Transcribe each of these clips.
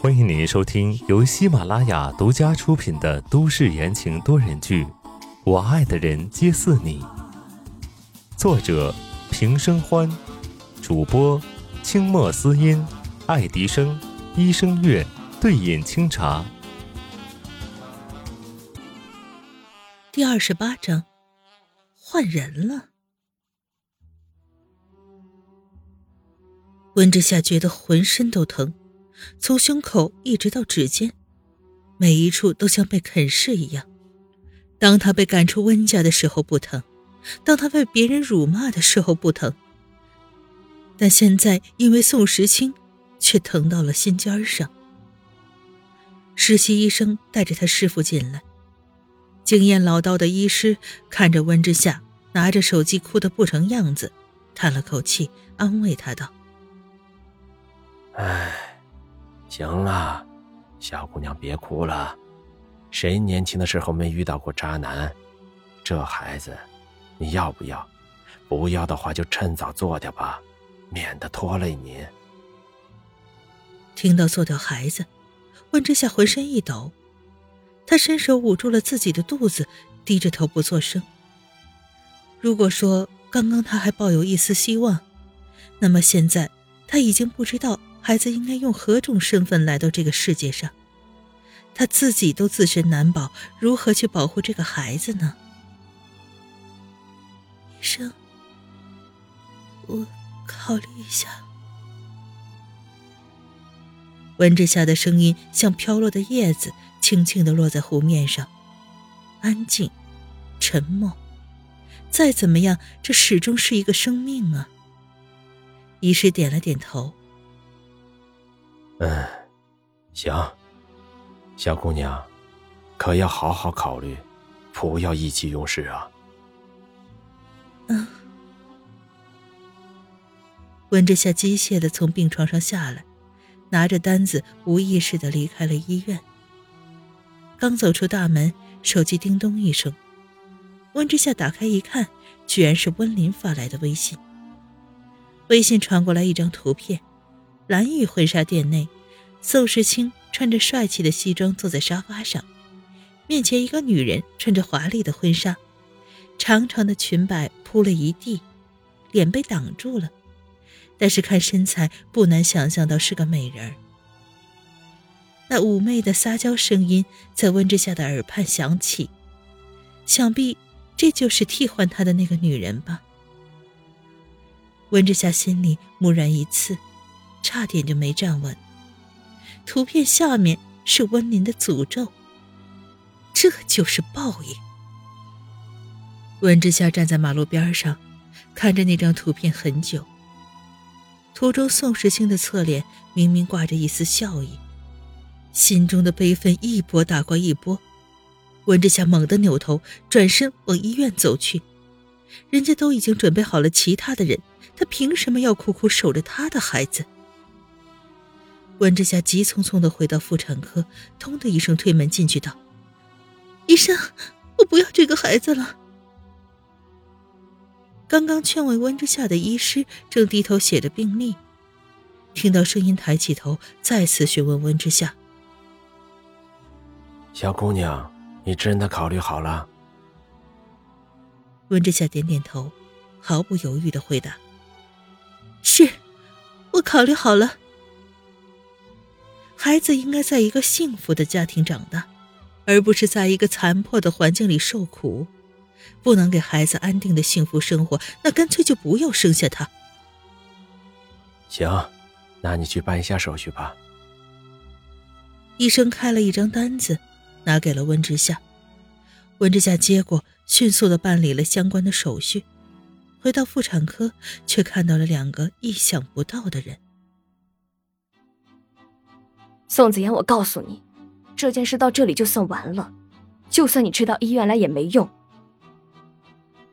欢迎您收听由喜马拉雅独家出品的都市言情多人剧《我爱的人皆似你》，作者平生欢，主播清墨思音、爱迪生、医生月、对饮清茶。第二十八章，换人了。温之夏觉得浑身都疼，从胸口一直到指尖，每一处都像被啃噬一样。当他被赶出温家的时候不疼，当他被别人辱骂的时候不疼，但现在因为宋时清，却疼到了心尖上。实习医生带着他师傅进来，经验老道的医师看着温之夏拿着手机哭得不成样子，叹了口气，安慰他道。哎，行了，小姑娘别哭了。谁年轻的时候没遇到过渣男？这孩子，你要不要？不要的话就趁早做掉吧，免得拖累您。听到做掉孩子，温之夏浑身一抖，他伸手捂住了自己的肚子，低着头不作声。如果说刚刚他还抱有一丝希望，那么现在他已经不知道。孩子应该用何种身份来到这个世界上？他自己都自身难保，如何去保护这个孩子呢？医生，我考虑一下。温之夏的声音像飘落的叶子，轻轻的落在湖面上，安静，沉默。再怎么样，这始终是一个生命啊。医师点了点头。嗯，行，小姑娘，可要好好考虑，不要意气用事啊。嗯。温之夏机械的从病床上下来，拿着单子，无意识的离开了医院。刚走出大门，手机叮咚一声，温之夏打开一看，居然是温林发来的微信。微信传过来一张图片。蓝玉婚纱店内，宋时清穿着帅气的西装坐在沙发上，面前一个女人穿着华丽的婚纱，长长的裙摆铺了一地，脸被挡住了，但是看身材不难想象到是个美人那妩媚的撒娇声音在温之夏的耳畔响起，想必这就是替换他的那个女人吧。温之夏心里蓦然一刺。差点就没站稳。图片下面是温宁的诅咒，这就是报应。温之夏站在马路边上，看着那张图片很久。图中宋时清的侧脸明明挂着一丝笑意，心中的悲愤一波打过一波。温之夏猛地扭头，转身往医院走去。人家都已经准备好了其他的人，他凭什么要苦苦守着他的孩子？温之夏急匆匆的回到妇产科，通的一声推门进去道：“医生，我不要这个孩子了。”刚刚劝慰温之夏的医师正低头写着病历，听到声音抬起头，再次询问温之夏：“小姑娘，你真的考虑好了？”温之夏点点头，毫不犹豫的回答：“是，我考虑好了。”孩子应该在一个幸福的家庭长大，而不是在一个残破的环境里受苦。不能给孩子安定的幸福生活，那干脆就不要生下他。行，那你去办一下手续吧。医生开了一张单子，拿给了温之夏。温之夏接过，迅速的办理了相关的手续。回到妇产科，却看到了两个意想不到的人。宋子言，我告诉你，这件事到这里就算完了。就算你追到医院来也没用。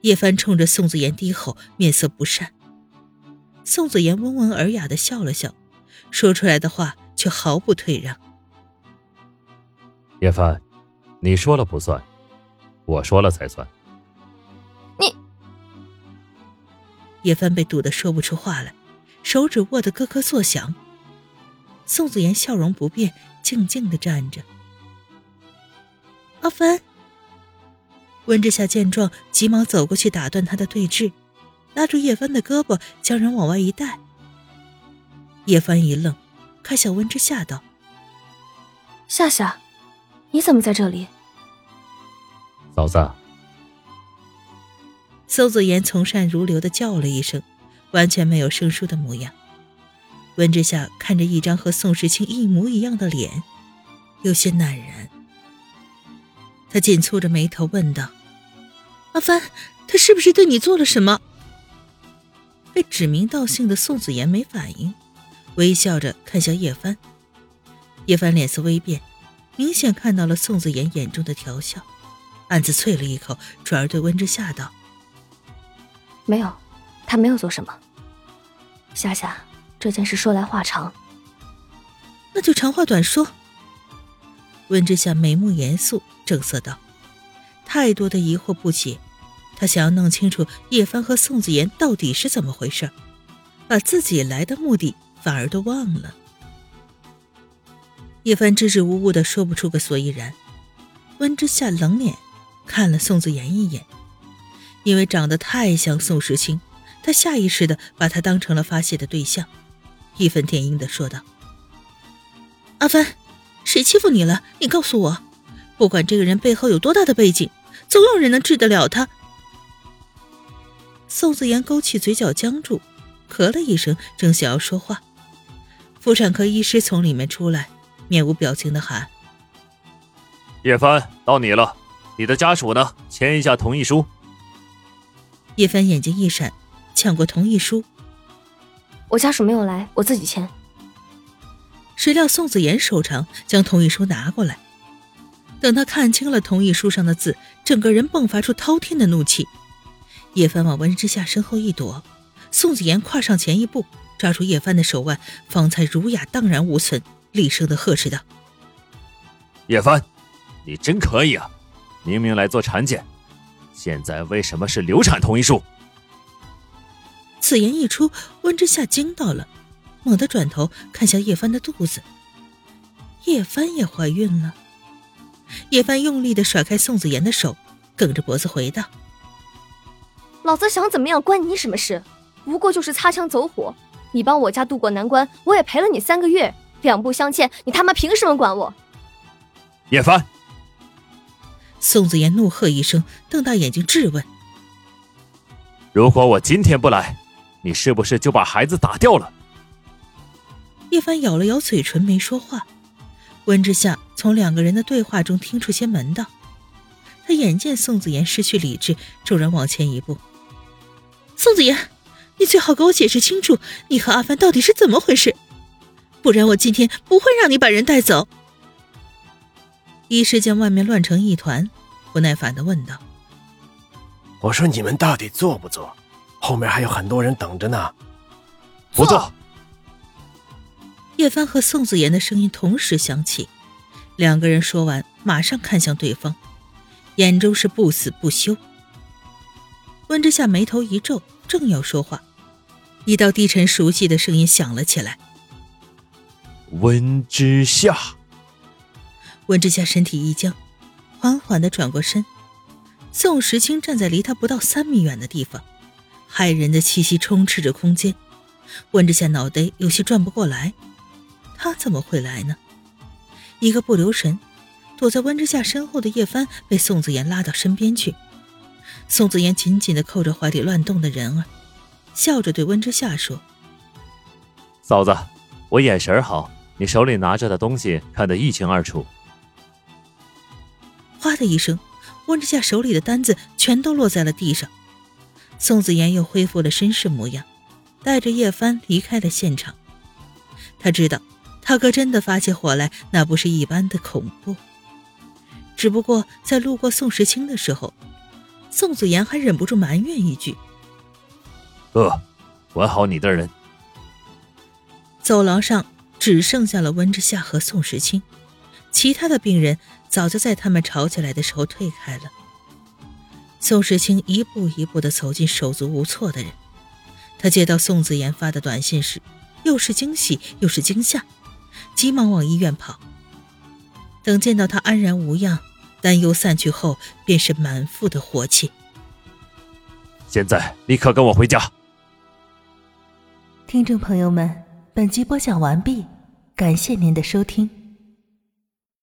叶帆冲着宋子言低吼，面色不善。宋子言温文尔雅的笑了笑，说出来的话却毫不退让。叶帆，你说了不算，我说了才算。你……叶帆被堵得说不出话来，手指握得咯咯作响。宋子妍笑容不变，静静的站着。阿帆，温之夏见状，急忙走过去打断他的对峙，拉住叶帆的胳膊，将人往外一带。叶帆一愣，看向温之夏道：“夏夏，你怎么在这里？”嫂子。宋子言从善如流的叫了一声，完全没有生疏的模样。温之夏看着一张和宋时清一模一样的脸，有些赧然。他紧蹙着眉头问道：“阿帆，他是不是对你做了什么？”被指名道姓的宋子言没反应，微笑着看向叶帆。叶帆脸色微变，明显看到了宋子言眼中的调笑，暗自啐了一口，转而对温之夏道：“没有，他没有做什么。夏夏。”这件事说来话长，那就长话短说。温之夏眉目严肃，正色道：“太多的疑惑不解，他想要弄清楚叶帆和宋子言到底是怎么回事，把自己来的目的反而都忘了。”叶帆支支吾吾的说不出个所以然。温之夏冷脸看了宋子言一眼，因为长得太像宋时清，他下意识的把他当成了发泄的对象。义愤填膺的说道：“阿帆，谁欺负你了？你告诉我，不管这个人背后有多大的背景，总有人能治得了他。”宋子言勾起嘴角僵住，咳了一声，正想要说话，妇产科医师从里面出来，面无表情的喊：“叶帆，到你了，你的家属呢？签一下同意书。”叶帆眼睛一闪，抢过同意书。我家属没有来，我自己签。谁料宋子妍手长，将同意书拿过来。等他看清了同意书上的字，整个人迸发出滔天的怒气。叶帆往温之夏身后一躲，宋子妍跨上前一步，抓住叶帆的手腕，方才儒雅荡然无存，厉声的呵斥道：“叶帆，你真可以啊！明明来做产检，现在为什么是流产同意书？”此言一出，温之夏惊到了，猛地转头看向叶帆的肚子。叶帆也怀孕了。叶帆用力的甩开宋子妍的手，梗着脖子回道：“老子想怎么样关你什么事？不过就是擦枪走火，你帮我家渡过难关，我也陪了你三个月，两不相欠，你他妈凭什么管我？”叶帆。宋子妍怒喝一声，瞪大眼睛质问：“如果我今天不来？”你是不是就把孩子打掉了？叶凡咬了咬嘴唇，没说话。温之夏从两个人的对话中听出些门道。他眼见宋子妍失去理智，骤然往前一步：“宋子妍，你最好给我解释清楚，你和阿帆到底是怎么回事？不然我今天不会让你把人带走。”一时间外面乱成一团，不耐烦的问道：“我说你们到底做不做？”后面还有很多人等着呢，不做。叶帆和宋子妍的声音同时响起，两个人说完，马上看向对方，眼中是不死不休。温之夏眉头一皱，正要说话，一道低沉熟悉的声音响了起来：“温之夏。”温之夏身体一僵，缓缓的转过身，宋时清站在离他不到三米远的地方。骇人的气息充斥着空间，温之夏脑袋有些转不过来，他怎么会来呢？一个不留神，躲在温之夏身后的叶帆被宋子言拉到身边去。宋子言紧紧地扣着怀里乱动的人儿，笑着对温之夏说：“嫂子，我眼神好，你手里拿着的东西看得一清二楚。”哗的一声，温之夏手里的单子全都落在了地上。宋子妍又恢复了绅士模样，带着叶帆离开了现场。他知道，他哥真的发起火来，那不是一般的恐怖。只不过在路过宋时清的时候，宋子妍还忍不住埋怨一句：“哥，管好你的人。”走廊上只剩下了温之夏和宋时清，其他的病人早就在他们吵起来的时候退开了。宋时清一步一步地走进手足无措的人，他接到宋子言发的短信时，又是惊喜又是惊吓，急忙往医院跑。等见到他安然无恙，担忧散去后，便是满腹的火气。现在立刻跟我回家。听众朋友们，本集播讲完毕，感谢您的收听。